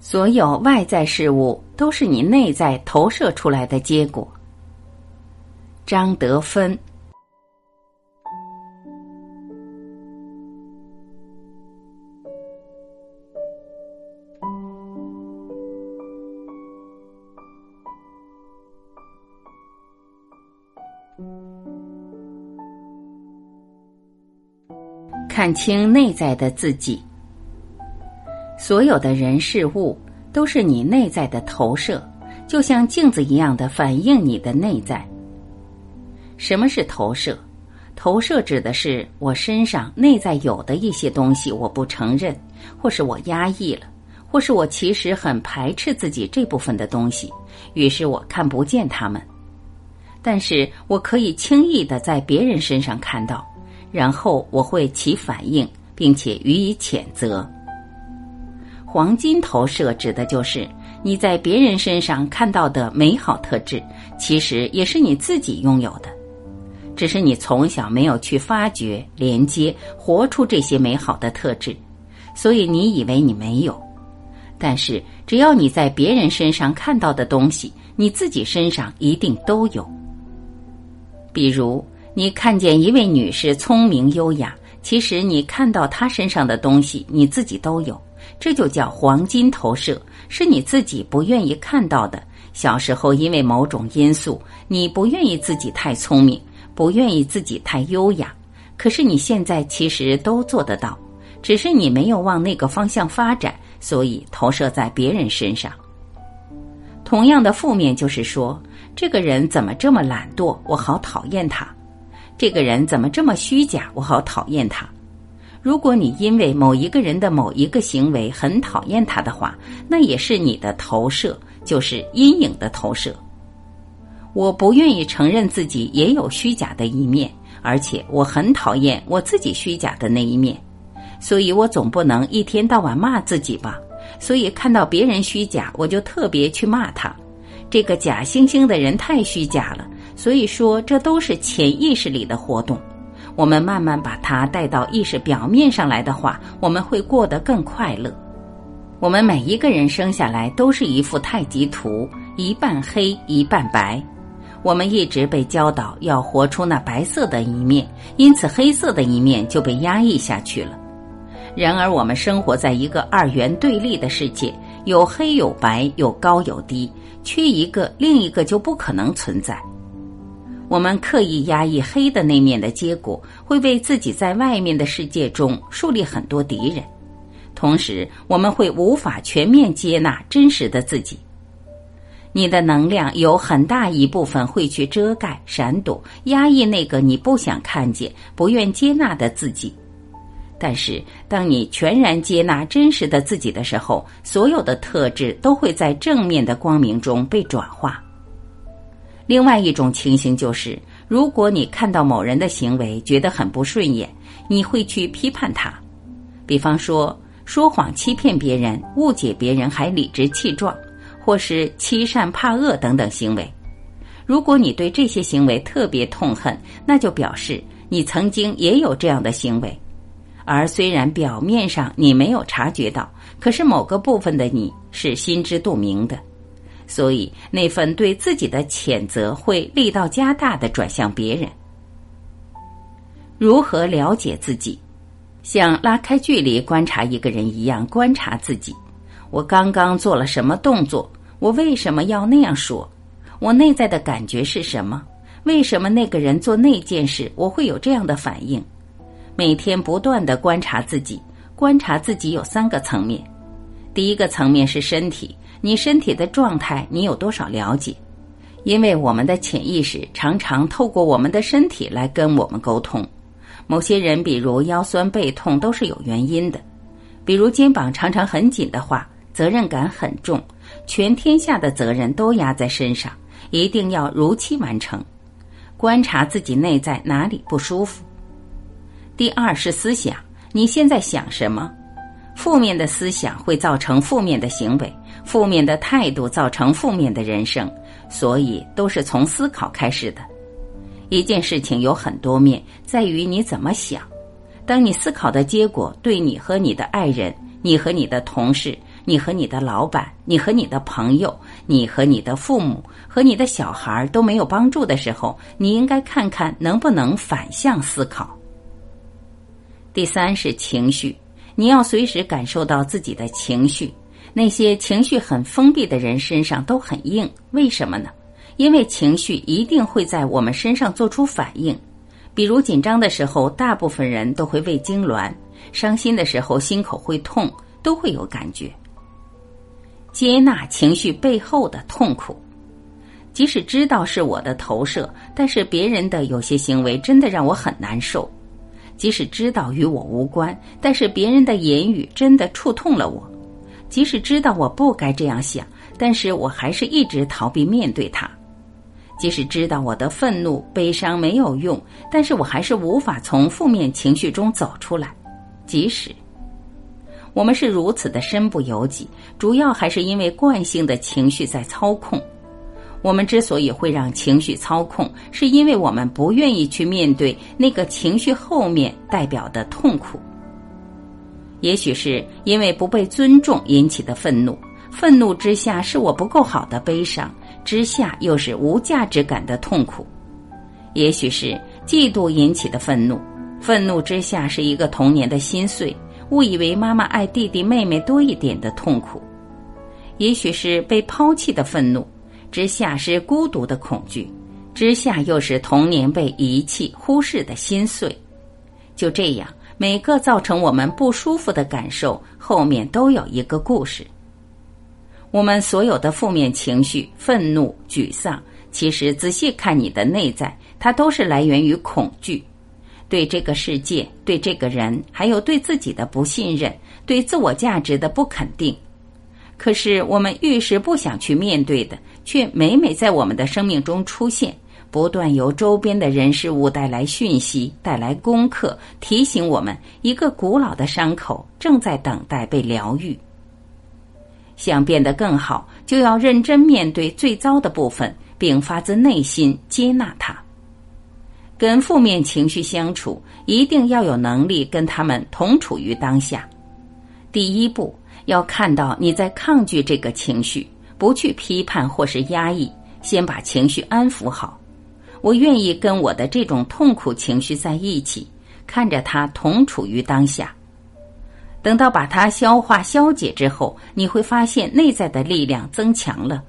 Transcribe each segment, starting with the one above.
所有外在事物都是你内在投射出来的结果。张德芬。看清内在的自己。所有的人事物都是你内在的投射，就像镜子一样的反映你的内在。什么是投射？投射指的是我身上内在有的一些东西，我不承认，或是我压抑了，或是我其实很排斥自己这部分的东西，于是我看不见他们。但是我可以轻易的在别人身上看到。然后我会起反应，并且予以谴责。黄金投射指的就是你在别人身上看到的美好特质，其实也是你自己拥有的，只是你从小没有去发掘、连接、活出这些美好的特质，所以你以为你没有。但是只要你在别人身上看到的东西，你自己身上一定都有。比如。你看见一位女士聪明优雅，其实你看到她身上的东西，你自己都有，这就叫黄金投射，是你自己不愿意看到的。小时候因为某种因素，你不愿意自己太聪明，不愿意自己太优雅，可是你现在其实都做得到，只是你没有往那个方向发展，所以投射在别人身上。同样的负面就是说，这个人怎么这么懒惰，我好讨厌他。这个人怎么这么虚假？我好讨厌他。如果你因为某一个人的某一个行为很讨厌他的话，那也是你的投射，就是阴影的投射。我不愿意承认自己也有虚假的一面，而且我很讨厌我自己虚假的那一面，所以我总不能一天到晚骂自己吧。所以看到别人虚假，我就特别去骂他。这个假惺惺的人太虚假了。所以说，这都是潜意识里的活动。我们慢慢把它带到意识表面上来的话，我们会过得更快乐。我们每一个人生下来都是一幅太极图，一半黑，一半白。我们一直被教导要活出那白色的一面，因此黑色的一面就被压抑下去了。然而，我们生活在一个二元对立的世界，有黑有白，有高有低，缺一个，另一个就不可能存在。我们刻意压抑黑的那面的结果，会为自己在外面的世界中树立很多敌人，同时我们会无法全面接纳真实的自己。你的能量有很大一部分会去遮盖、闪躲、压抑那个你不想看见、不愿接纳的自己。但是，当你全然接纳真实的自己的时候，所有的特质都会在正面的光明中被转化。另外一种情形就是，如果你看到某人的行为觉得很不顺眼，你会去批判他。比方说，说谎欺骗别人、误解别人还理直气壮，或是欺善怕恶等等行为。如果你对这些行为特别痛恨，那就表示你曾经也有这样的行为，而虽然表面上你没有察觉到，可是某个部分的你是心知肚明的。所以，那份对自己的谴责会力道加大的转向别人。如何了解自己？像拉开距离观察一个人一样观察自己。我刚刚做了什么动作？我为什么要那样说？我内在的感觉是什么？为什么那个人做那件事，我会有这样的反应？每天不断的观察自己，观察自己有三个层面。第一个层面是身体。你身体的状态，你有多少了解？因为我们的潜意识常常透过我们的身体来跟我们沟通。某些人，比如腰酸背痛，都是有原因的；比如肩膀常常很紧的话，责任感很重，全天下的责任都压在身上，一定要如期完成。观察自己内在哪里不舒服。第二是思想，你现在想什么？负面的思想会造成负面的行为。负面的态度造成负面的人生，所以都是从思考开始的。一件事情有很多面，在于你怎么想。当你思考的结果对你和你的爱人、你和你的同事你和你的老板、你和你的朋友、你和你的父母和你的小孩都没有帮助的时候，你应该看看能不能反向思考。第三是情绪，你要随时感受到自己的情绪。那些情绪很封闭的人身上都很硬，为什么呢？因为情绪一定会在我们身上做出反应。比如紧张的时候，大部分人都会胃痉挛；伤心的时候，心口会痛，都会有感觉。接纳情绪背后的痛苦，即使知道是我的投射，但是别人的有些行为真的让我很难受；即使知道与我无关，但是别人的言语真的触痛了我；即使知道我不该这样想，但是我还是一直逃避面对它；即使知道我的愤怒、悲伤没有用，但是我还是无法从负面情绪中走出来；即使。我们是如此的身不由己，主要还是因为惯性的情绪在操控。我们之所以会让情绪操控，是因为我们不愿意去面对那个情绪后面代表的痛苦。也许是因为不被尊重引起的愤怒，愤怒之下是我不够好的悲伤，之下又是无价值感的痛苦。也许是嫉妒引起的愤怒，愤怒之下是一个童年的心碎。误以为妈妈爱弟弟妹妹多一点的痛苦，也许是被抛弃的愤怒，之下是孤独的恐惧，之下又是童年被遗弃、忽视的心碎。就这样，每个造成我们不舒服的感受后面都有一个故事。我们所有的负面情绪、愤怒、沮丧，其实仔细看你的内在，它都是来源于恐惧。对这个世界、对这个人，还有对自己的不信任、对自我价值的不肯定，可是我们遇事不想去面对的，却每每在我们的生命中出现，不断由周边的人事物带来讯息、带来功课，提醒我们一个古老的伤口正在等待被疗愈。想变得更好，就要认真面对最糟的部分，并发自内心接纳它。跟负面情绪相处，一定要有能力跟他们同处于当下。第一步，要看到你在抗拒这个情绪，不去批判或是压抑，先把情绪安抚好。我愿意跟我的这种痛苦情绪在一起，看着它同处于当下。等到把它消化消解之后，你会发现内在的力量增强了。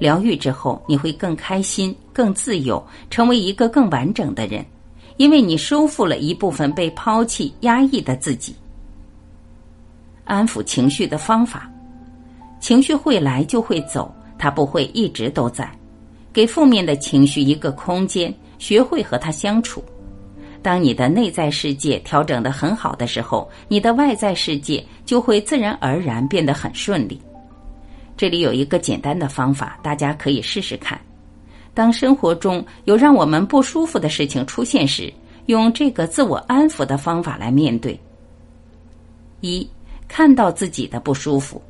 疗愈之后，你会更开心、更自由，成为一个更完整的人，因为你收复了一部分被抛弃、压抑的自己。安抚情绪的方法：情绪会来就会走，它不会一直都在。给负面的情绪一个空间，学会和它相处。当你的内在世界调整的很好的时候，你的外在世界就会自然而然变得很顺利。这里有一个简单的方法，大家可以试试看。当生活中有让我们不舒服的事情出现时，用这个自我安抚的方法来面对。一，看到自己的不舒服，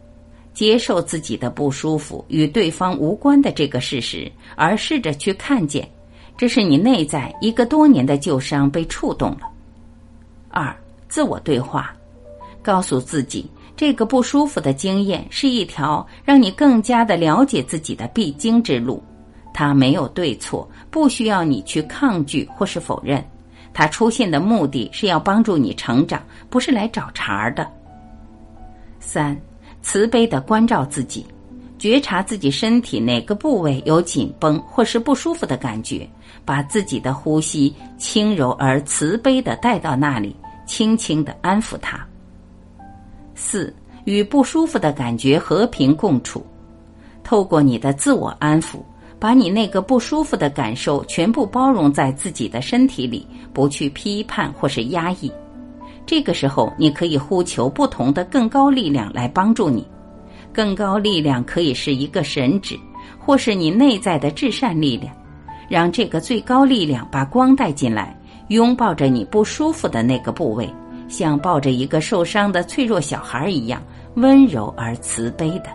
接受自己的不舒服与对方无关的这个事实，而试着去看见，这是你内在一个多年的旧伤被触动了。二，自我对话，告诉自己。这个不舒服的经验是一条让你更加的了解自己的必经之路，它没有对错，不需要你去抗拒或是否认。它出现的目的是要帮助你成长，不是来找茬儿的。三，慈悲的关照自己，觉察自己身体哪个部位有紧绷或是不舒服的感觉，把自己的呼吸轻柔而慈悲的带到那里，轻轻的安抚它。四与不舒服的感觉和平共处，透过你的自我安抚，把你那个不舒服的感受全部包容在自己的身体里，不去批判或是压抑。这个时候，你可以呼求不同的更高力量来帮助你。更高力量可以是一个神旨，或是你内在的至善力量，让这个最高力量把光带进来，拥抱着你不舒服的那个部位。像抱着一个受伤的脆弱小孩一样温柔而慈悲的。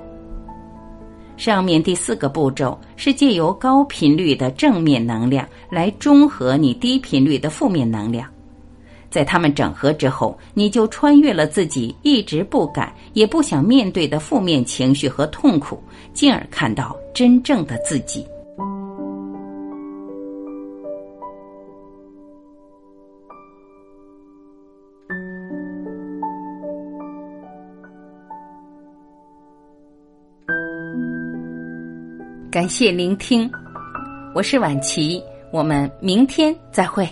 上面第四个步骤是借由高频率的正面能量来中和你低频率的负面能量。在他们整合之后，你就穿越了自己一直不敢也不想面对的负面情绪和痛苦，进而看到真正的自己。感谢聆听，我是晚琪，我们明天再会。